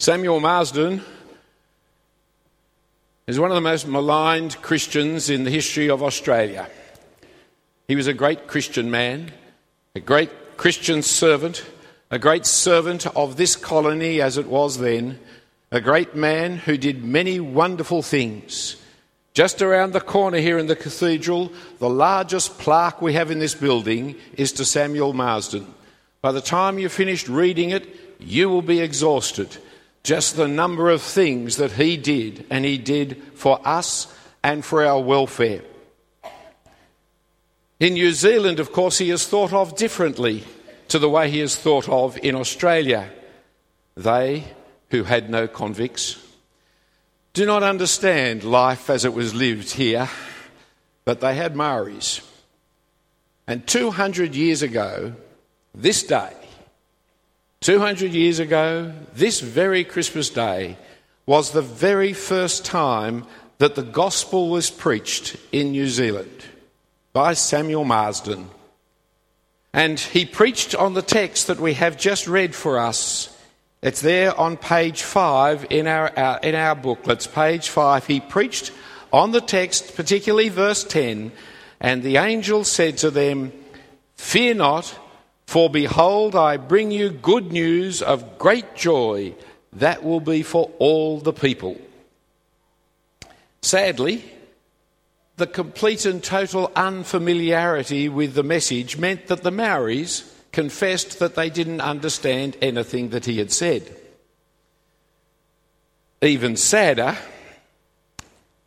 Samuel Marsden is one of the most maligned Christians in the history of Australia. He was a great Christian man, a great Christian servant, a great servant of this colony as it was then, a great man who did many wonderful things. Just around the corner here in the cathedral, the largest plaque we have in this building is to Samuel Marsden. By the time you've finished reading it, you will be exhausted. Just the number of things that he did, and he did for us and for our welfare. In New Zealand, of course, he is thought of differently to the way he is thought of in Australia. They who had no convicts do not understand life as it was lived here, but they had Maoris. And 200 years ago, this day, 200 years ago, this very Christmas day, was the very first time that the gospel was preached in New Zealand by Samuel Marsden. And he preached on the text that we have just read for us it's there on page five in our, our, in our booklets, page five. He preached on the text, particularly verse 10, and the angel said to them, Fear not, for behold, I bring you good news of great joy that will be for all the people. Sadly, the complete and total unfamiliarity with the message meant that the Maoris confessed that they didn't understand anything that he had said. Even sadder,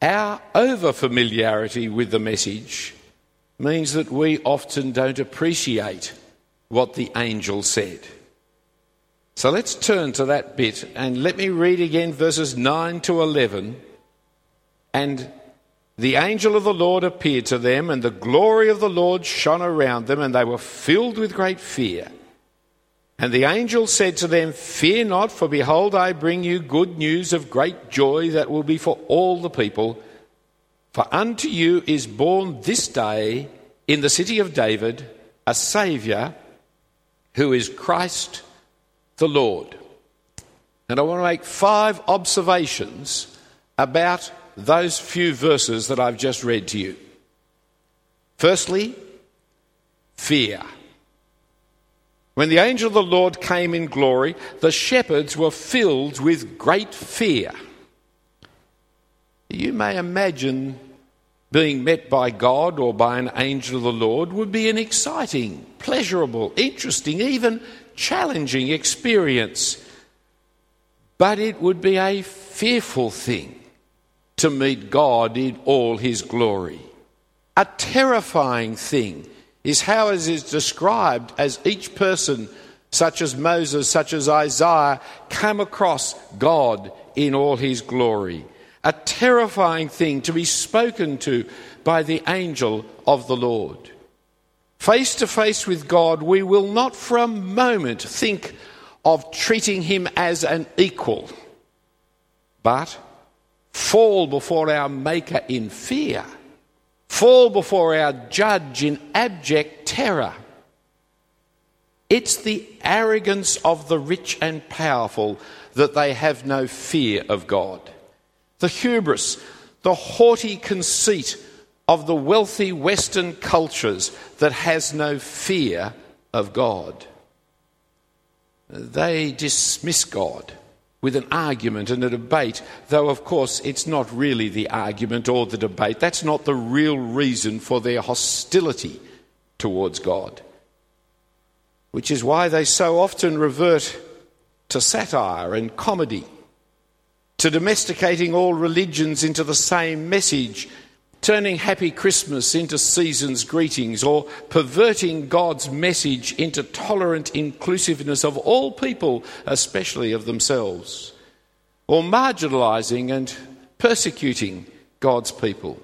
our over-familiarity with the message means that we often don't appreciate what the angel said. So let's turn to that bit and let me read again verses 9 to 11 and the angel of the Lord appeared to them, and the glory of the Lord shone around them, and they were filled with great fear. And the angel said to them, Fear not, for behold, I bring you good news of great joy that will be for all the people. For unto you is born this day in the city of David a Saviour who is Christ the Lord. And I want to make five observations about those few verses that I've just read to you. Firstly, fear. When the angel of the Lord came in glory, the shepherds were filled with great fear. You may imagine being met by God or by an angel of the Lord would be an exciting, pleasurable, interesting, even challenging experience. But it would be a fearful thing to meet God in all his glory. A terrifying thing is how it is described as each person, such as Moses, such as Isaiah, came across God in all his glory. A terrifying thing to be spoken to by the angel of the Lord. Face to face with God, we will not for a moment think of treating him as an equal, but fall before our Maker in fear, fall before our Judge in abject terror. It's the arrogance of the rich and powerful that they have no fear of God. The hubris, the haughty conceit of the wealthy Western cultures that has no fear of God. They dismiss God with an argument and a debate, though, of course, it's not really the argument or the debate. That's not the real reason for their hostility towards God. Which is why they so often revert to satire and comedy, to domesticating all religions into the same message turning happy Christmas into season's greetings, or perverting God's message into tolerant inclusiveness of all people, especially of themselves, or marginalising and persecuting God's people.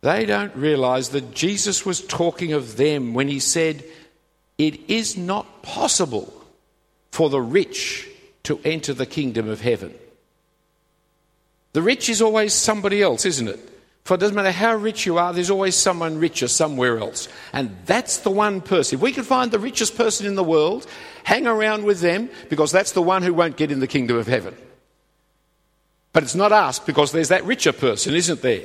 They don't realise that Jesus was talking of them when he said, It is not possible for the rich to enter the kingdom of heaven. The rich is always somebody else, isn't it? For it doesn't matter how rich you are, there's always someone richer somewhere else. And that's the one person. If we could find the richest person in the world, hang around with them, because that's the one who won't get in the kingdom of heaven. But it's not us, because there's that richer person, isn't there?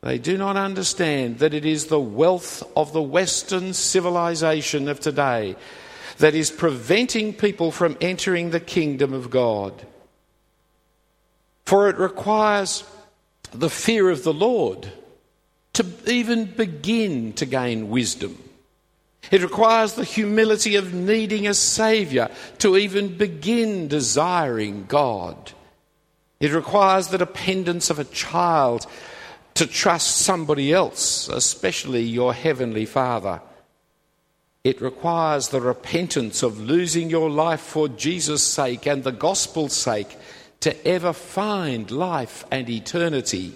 They do not understand that it is the wealth of the Western civilization of today that is preventing people from entering the kingdom of God. For it requires the fear of the Lord to even begin to gain wisdom. It requires the humility of needing a Saviour to even begin desiring God. It requires the dependence of a child to trust somebody else, especially your Heavenly Father. It requires the repentance of losing your life for Jesus' sake and the gospel's sake to ever find life and eternity.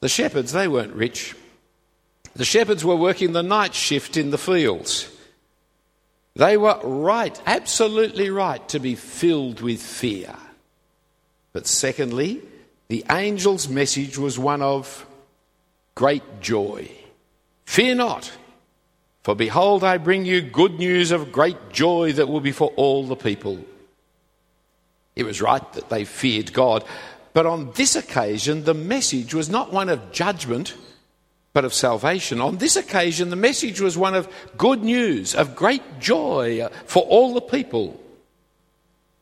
The shepherds, they weren't rich. The shepherds were working the night shift in the fields. They were right, absolutely right, to be filled with fear. But secondly, the angel's message was one of great joy. Fear not, for behold, I bring you good news of great joy that will be for all the people. It was right that they feared God, but on this occasion, the message was not one of judgment, but of salvation. On this occasion, the message was one of good news, of great joy for all the people.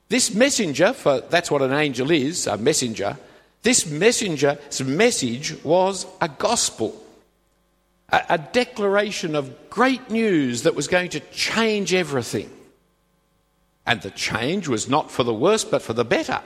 This messenger, for that's what an angel is, a messenger, this messenger's message was a gospel, a, a declaration of great news that was going to change everything. And the change was not for the worse, but for the better.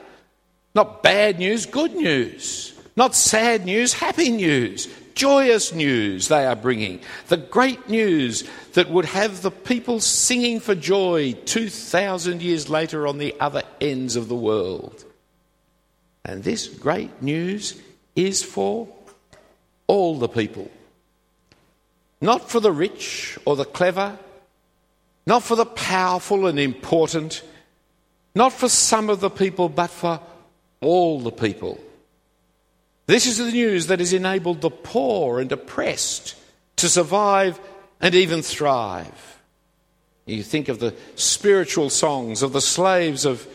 Not bad news, good news. Not sad news, happy news. Joyous news they are bringing. The great news that would have the people singing for joy 2,000 years later on the other ends of the world. And this great news is for all the people. Not for the rich or the clever, not for the powerful and important, not for some of the people, but for all the people. This is the news that has enabled the poor and oppressed to survive and even thrive. You think of the spiritual songs of the slaves of,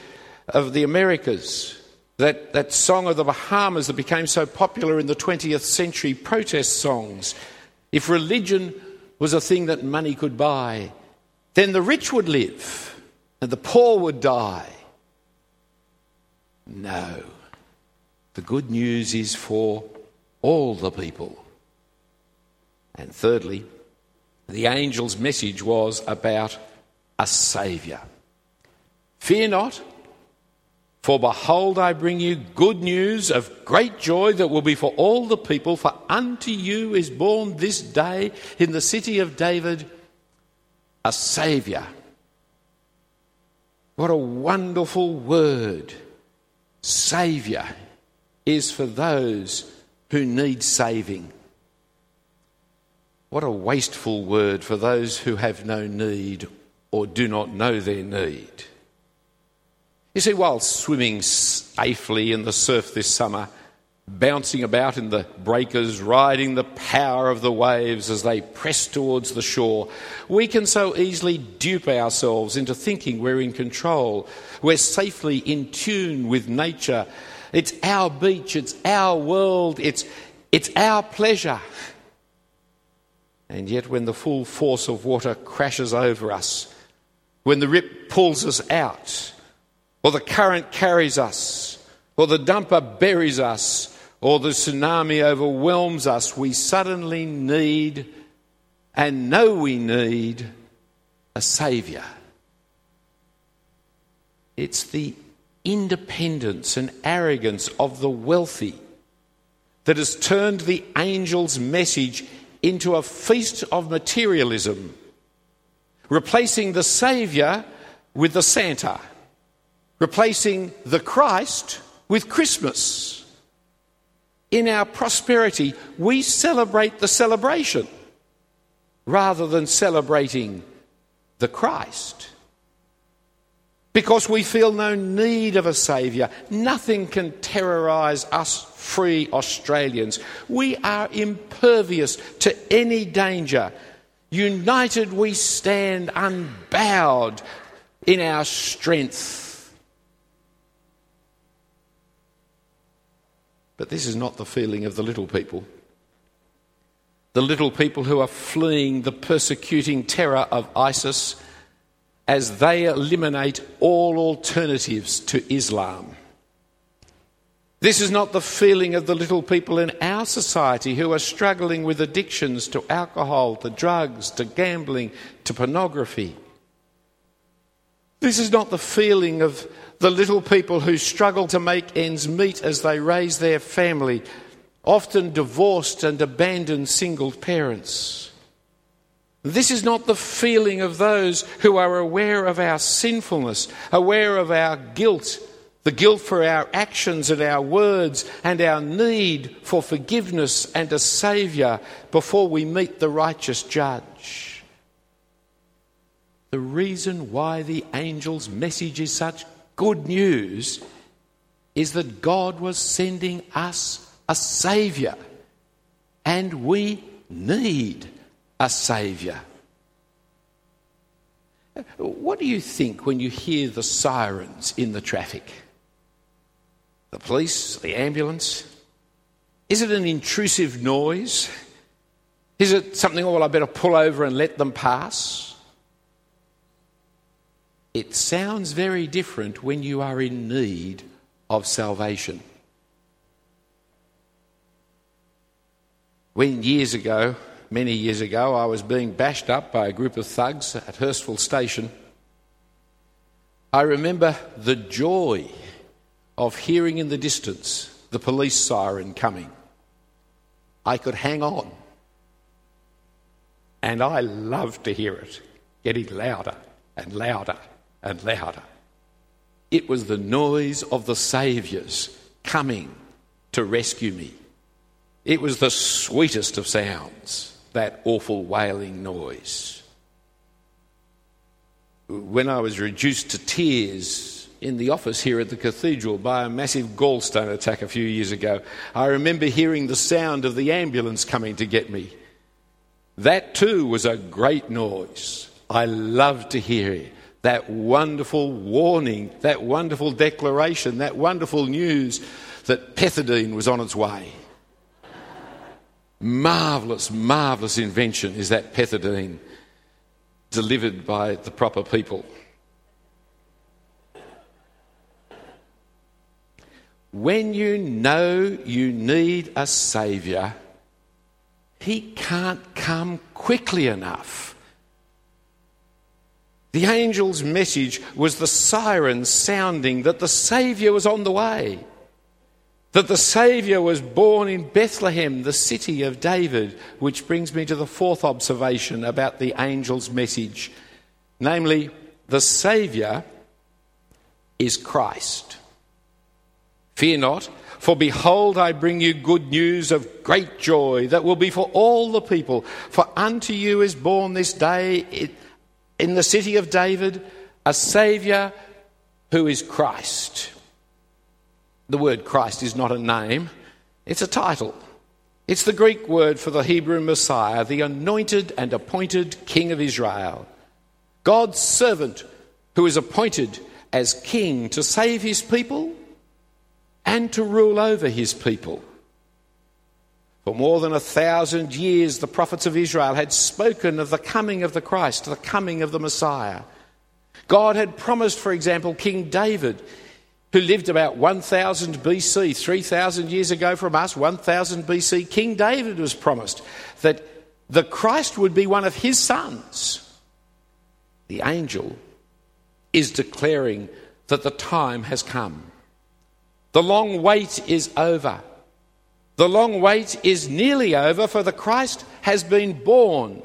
of the Americas, that, that song of the Bahamas that became so popular in the 20th century, protest songs. If religion was a thing that money could buy, then the rich would live and the poor would die. No. The good news is for all the people. And thirdly, the angel's message was about a Saviour. Fear not, for behold, I bring you good news of great joy that will be for all the people. For unto you is born this day in the city of David a Saviour. What a wonderful word, Saviour, is for those who need saving. What a wasteful word for those who have no need or do not know their need. You see, while swimming safely in the surf this summer, bouncing about in the breakers, riding the power of the waves as they press towards the shore, we can so easily dupe ourselves into thinking we're in control. We're safely in tune with nature. It's our beach, it's our world, it's, it's our pleasure. And yet, when the full force of water crashes over us, when the rip pulls us out, or the current carries us, or the dumper buries us, or the tsunami overwhelms us, we suddenly need and know we need a Saviour. It's the independence and arrogance of the wealthy that has turned the angel's message into a feast of materialism, replacing the Saviour with the Santa, replacing the Christ with Christmas in our prosperity, we celebrate the celebration rather than celebrating the Christ. because we feel no need of a Saviour. Nothing can terrorise us free Australians. We are impervious to any danger. United we stand unbowed in our strength. But this is not the feeling of the little people. The little people who are fleeing the persecuting terror of ISIS as they eliminate all alternatives to Islam. This is not the feeling of the little people in our society who are struggling with addictions to alcohol, to drugs, to gambling, to pornography. This is not the feeling of the little people who struggle to make ends meet as they raise their family, often divorced and abandoned single parents. This is not the feeling of those who are aware of our sinfulness, aware of our guilt, the guilt for our actions and our words, and our need for forgiveness and a Saviour before we meet the righteous judge. The reason why the angel's message is such good news is that God was sending us a Saviour, and we need a Saviour. What do you think when you hear the sirens in the traffic? The police, the ambulance? Is it an intrusive noise? Is it something, oh, well, I better pull over and let them pass? It sounds very different when you are in need of salvation. When years ago, many years ago, I was being bashed up by a group of thugs at Hurstville Station, I remember the joy of hearing in the distance the police siren coming. I could hang on. And I loved to hear it getting louder and louder and louder. It was the noise of the Saviour's coming to rescue me. It was the sweetest of sounds, that awful wailing noise. When I was reduced to tears in the office here at the cathedral by a massive gallstone attack a few years ago, I remember hearing the sound of the ambulance coming to get me. That too was a great noise. I loved to hear it that wonderful warning, that wonderful declaration, that wonderful news that pethidine was on its way. marvellous, marvellous invention is that pethidine delivered by the proper people. When you know you need a Saviour, He can't come quickly enough. The angel's message was the siren sounding that the Saviour was on the way, that the Saviour was born in Bethlehem, the city of David, which brings me to the fourth observation about the angel's message namely, the Saviour is Christ. Fear not, for behold, I bring you good news of great joy that will be for all the people. For unto you is born this day in the city of David a Saviour who is Christ. The word Christ is not a name, it's a title. It's the Greek word for the Hebrew Messiah, the anointed and appointed King of Israel. God's servant who is appointed as king to save his people and to rule over his people. For more than a thousand years, the prophets of Israel had spoken of the coming of the Christ, the coming of the Messiah. God had promised, for example, King David, who lived about 1000 BC, 3000 years ago from us, 1000 BC, King David was promised that the Christ would be one of his sons. The angel is declaring that the time has come. The long wait is over. The long wait is nearly over, for the Christ has been born.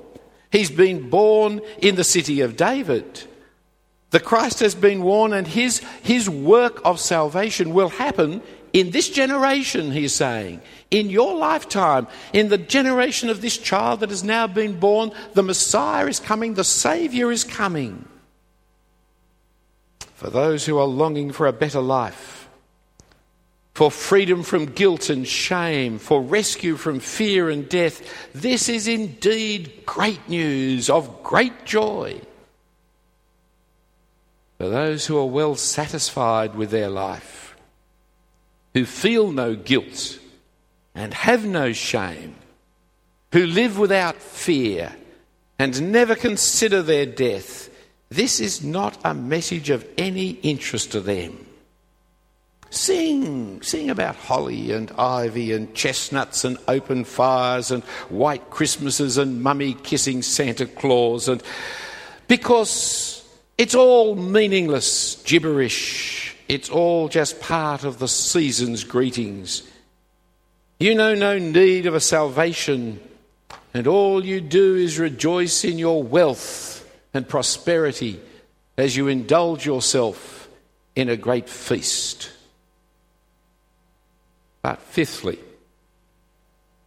He's been born in the city of David. The Christ has been born, and his, his work of salvation will happen in this generation, he's saying. In your lifetime, in the generation of this child that has now been born, the Messiah is coming, the Saviour is coming. for those who are longing for a better life, for freedom from guilt and shame, for rescue from fear and death. This is indeed great news of great joy. For those who are well satisfied with their life, who feel no guilt and have no shame, who live without fear and never consider their death, this is not a message of any interest to them. Sing, sing about holly and ivy and chestnuts and open fires and white Christmases and mummy kissing Santa Claus and because it's all meaningless gibberish. It's all just part of the season's greetings. You know no need of a salvation, and all you do is rejoice in your wealth and prosperity as you indulge yourself in a great feast. But fifthly,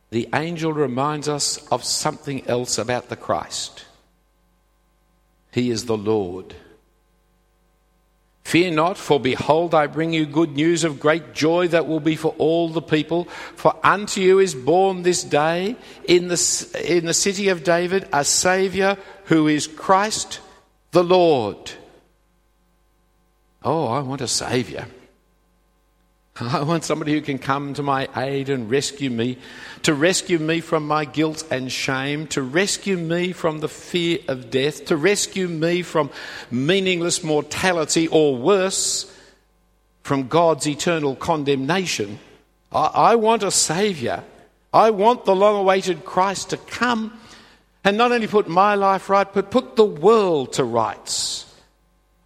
the angel reminds us of something else about the Christ. He is the Lord. Fear not, for behold, I bring you good news of great joy that will be for all the people. For unto you is born this day in the, in the city of David a Saviour who is Christ the Lord. Oh, I want a Saviour. I want somebody who can come to my aid and rescue me, to rescue me from my guilt and shame, to rescue me from the fear of death, to rescue me from meaningless mortality, or worse, from God's eternal condemnation. I, I want a Saviour. I want the long awaited Christ to come and not only put my life right, but put the world to rights.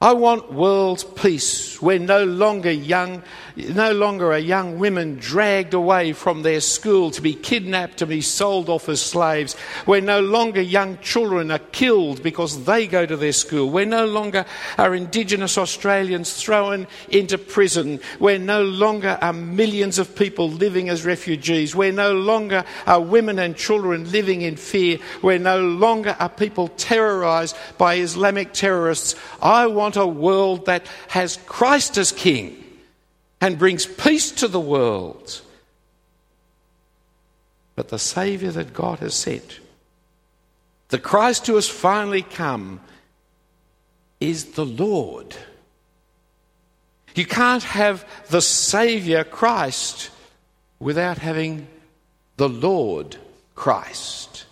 I want world peace where no longer young, no longer are young women dragged away from their school to be kidnapped to be sold off as slaves, where no longer young children are killed because they go to their school, where no longer are Indigenous Australians thrown into prison, where no longer are millions of people living as refugees, where no longer are women and children living in fear, where no longer are people terrorized by Islamic terrorists. I want a world that has Christ as King and brings peace to the world. But the Saviour that God has sent, the Christ who has finally come, is the Lord. You can't have the Saviour Christ without having the Lord Christ.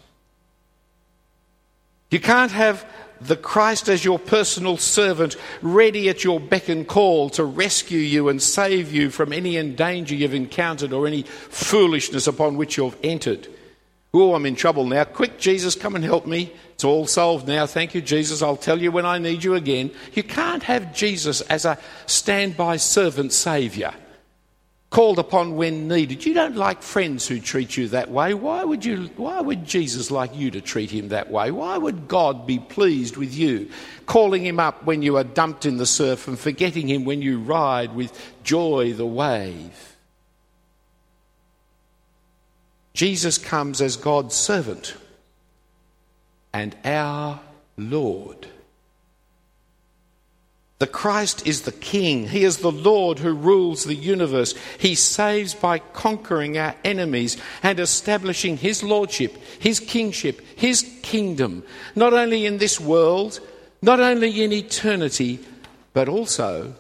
You can't have the Christ as your personal servant, ready at your beck and call to rescue you and save you from any danger you've encountered or any foolishness upon which you've entered. Oh, I'm in trouble now. Quick, Jesus, come and help me. It's all solved now. Thank you, Jesus. I'll tell you when I need you again. You can't have Jesus as a standby servant saviour called upon when needed. You don't like friends who treat you that way. Why would, you, why would Jesus like you to treat him that way? Why would God be pleased with you, calling him up when you are dumped in the surf and forgetting him when you ride with joy the wave? Jesus comes as God's servant and our Lord. The Christ is the King. He is the Lord who rules the universe. He saves by conquering our enemies and establishing His Lordship, His kingship, His kingdom, not only in this world, not only in eternity, but also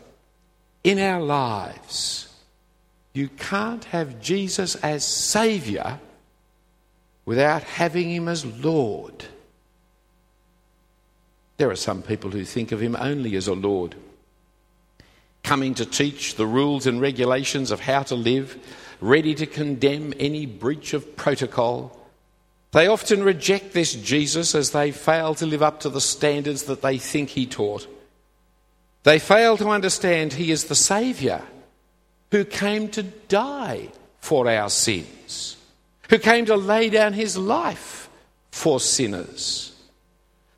in our lives. You can't have Jesus as Saviour without having Him as Lord. There are some people who think of him only as a Lord, coming to teach the rules and regulations of how to live, ready to condemn any breach of protocol. They often reject this Jesus as they fail to live up to the standards that they think he taught. They fail to understand he is the Saviour who came to die for our sins, who came to lay down his life for sinners.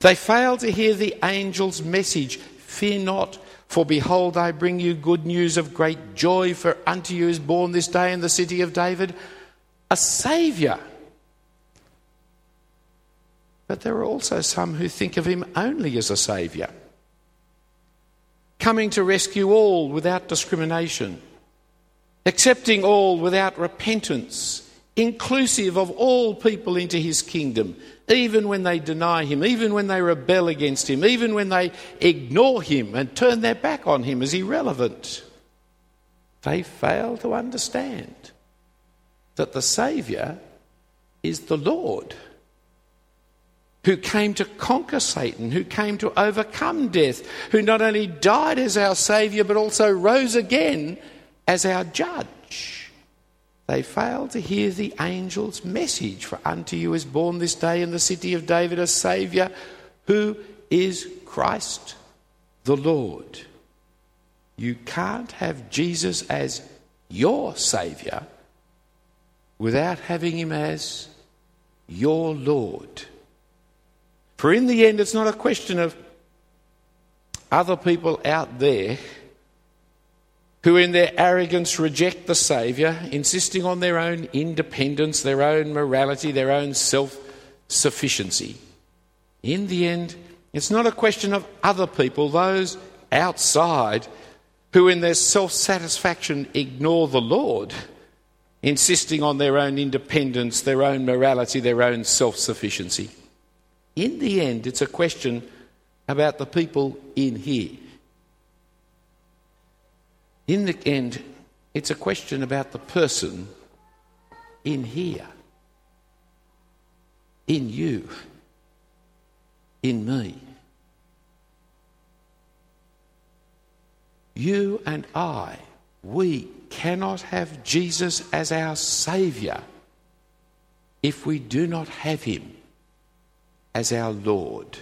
They fail to hear the angel's message Fear not, for behold, I bring you good news of great joy, for unto you is born this day in the city of David a Saviour. But there are also some who think of him only as a Saviour. coming to rescue all without discrimination, accepting all without repentance, inclusive of all people into his kingdom, even when they deny him, even when they rebel against him, even when they ignore him and turn their back on him as irrelevant. They fail to understand that the Saviour is the Lord who came to conquer Satan, who came to overcome death, who not only died as our Saviour but also rose again as our judge. They failed to hear the angel's message For unto you is born this day in the city of David a Saviour who is Christ the Lord. You can't have Jesus as your Saviour without having Him as your Lord. For in the end, it's not a question of other people out there who, in their arrogance, reject the Saviour, insisting on their own independence, their own morality, their own self sufficiency. In the end, it's not a question of other people, those outside who, in their self satisfaction, ignore the Lord, insisting on their own independence, their own morality, their own self sufficiency. In the end, it's a question about the people in here. In the end, it's a question about the person in here, in you, in me. You and I, we cannot have Jesus as our Saviour if we do not have Him as our Lord.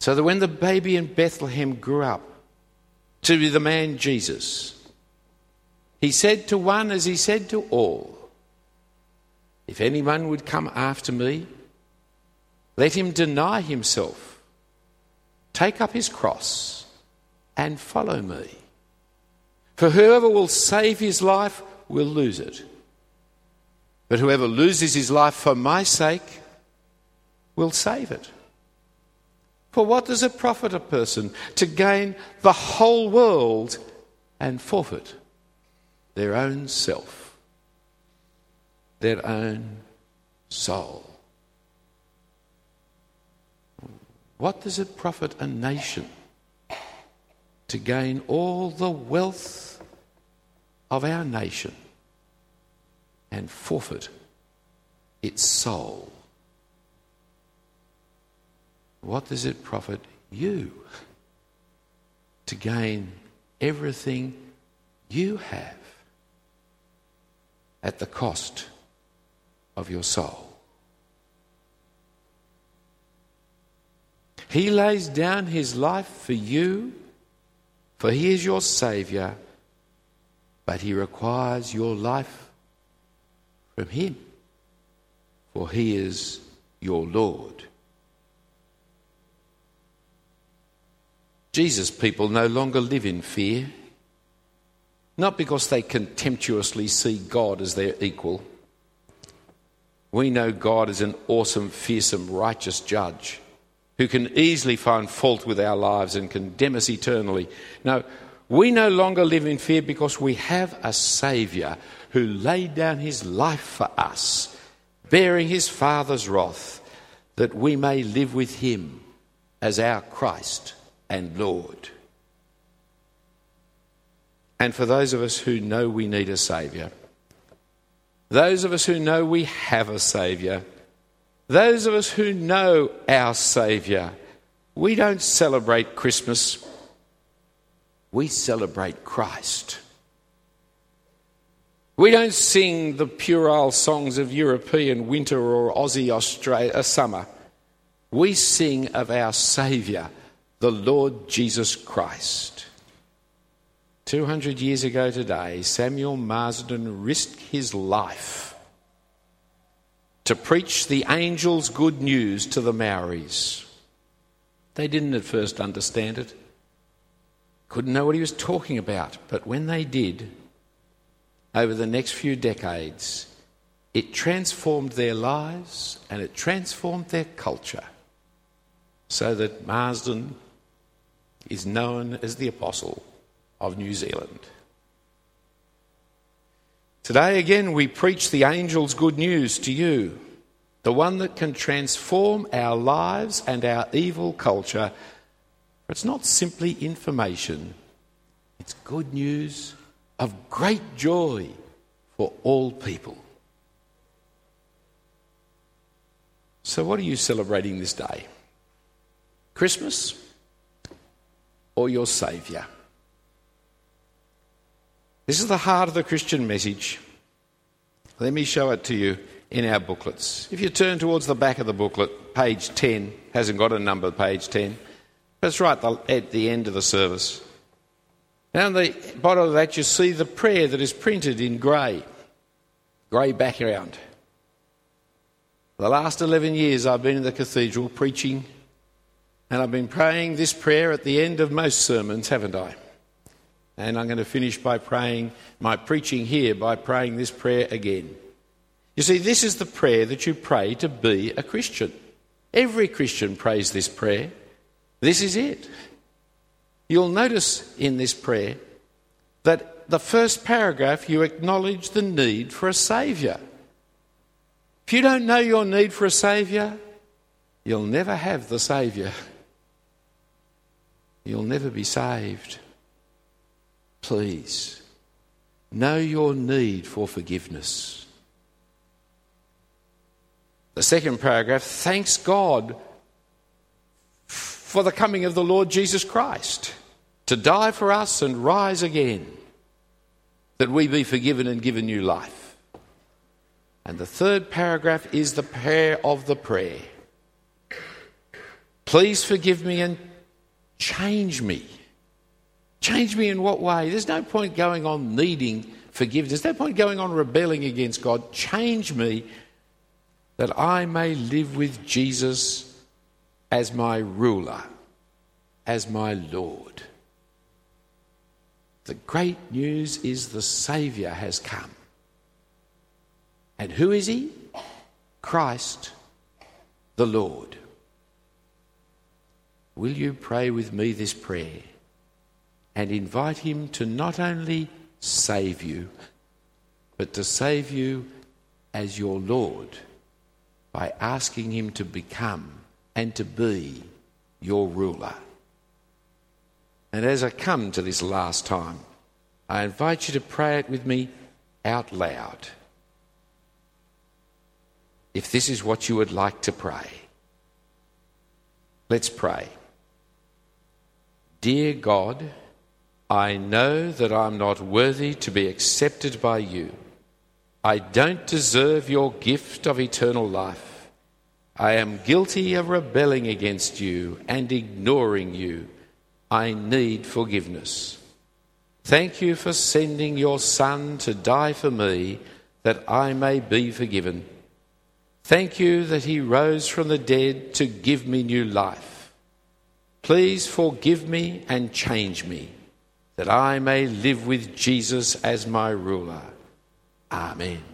So that when the baby in Bethlehem grew up to be the man Jesus, he said to one as he said to all, If anyone would come after me, let him deny himself, take up his cross, and follow me. For whoever will save his life will lose it. But whoever loses his life for my sake will save it. For what does it profit a person to gain the whole world and forfeit their own self, their own soul? What does it profit a nation to gain all the wealth of our nation and forfeit its soul. What does it profit you to gain everything you have at the cost of your soul? He lays down his life for you, for he is your Saviour, but he requires your life from Him, for He is your Lord. Jesus' people no longer live in fear, not because they contemptuously see God as their equal. We know God is an awesome, fearsome, righteous judge who can easily find fault with our lives and condemn us eternally. No, we no longer live in fear because we have a Saviour who laid down his life for us, bearing his Father's wrath, that we may live with him as our Christ and Lord. And for those of us who know we need a Saviour, those of us who know we have a Saviour, those of us who know our Saviour, we don't celebrate Christmas, we celebrate Christ. We don't sing the puerile songs of European winter or Aussie Australia, uh, summer. We sing of our Saviour, the Lord Jesus Christ. 200 years ago today, Samuel Marsden risked his life to preach the angel's good news to the Maoris. They didn't at first understand it, couldn't know what he was talking about, but when they did, over the next few decades, it transformed their lives and it transformed their culture. so that Marsden is known as the Apostle of New Zealand. Today, again, we preach the angel's good news to you, the one that can transform our lives and our evil culture. It's not simply information, it's good news of great joy for all people. So, what are you celebrating this day? Christmas or your Saviour? This is the heart of the Christian message. Let me show it to you in our booklets. If you turn towards the back of the booklet, page 10, hasn't got a number, page 10, that's right at the end of the service. Now, Down the bottom of that, you see the prayer that is printed in grey, grey background. For the last 11 years, I've been in the cathedral preaching, and I've been praying this prayer at the end of most sermons, haven't I? And I'm going to finish by praying my preaching here by praying this prayer again. You see, this is the prayer that you pray to be a Christian. Every Christian prays this prayer. This is it. You'll notice in this prayer that the first paragraph you acknowledge the need for a Saviour. If you don't know your need for a Saviour, you'll never have the Saviour. You'll never be saved. Please, know your need for forgiveness. The second paragraph thanks God for the coming of the Lord Jesus Christ to die for us and rise again, that we be forgiven and given new life. And the third paragraph is the prayer of the prayer. Please forgive me and change me. Change me in what way? There's no point going on needing forgiveness. There's no point going on rebelling against God. Change me that I may live with Jesus as my ruler, as my Lord. The great news is the Saviour has come. And who is he? Christ the Lord. Will you pray with me this prayer and invite him to not only save you, but to save you as your Lord by asking him to become and to be your ruler? And as I come to this last time, I invite you to pray it with me out loud. If this is what you would like to pray, let's pray. Dear God, I know that I'm not worthy to be accepted by you. I don't deserve your gift of eternal life. I am guilty of rebelling against you and ignoring you. I need forgiveness. Thank you for sending your Son to die for me that I may be forgiven. Thank you that he rose from the dead to give me new life. Please forgive me and change me that I may live with Jesus as my ruler. Amen.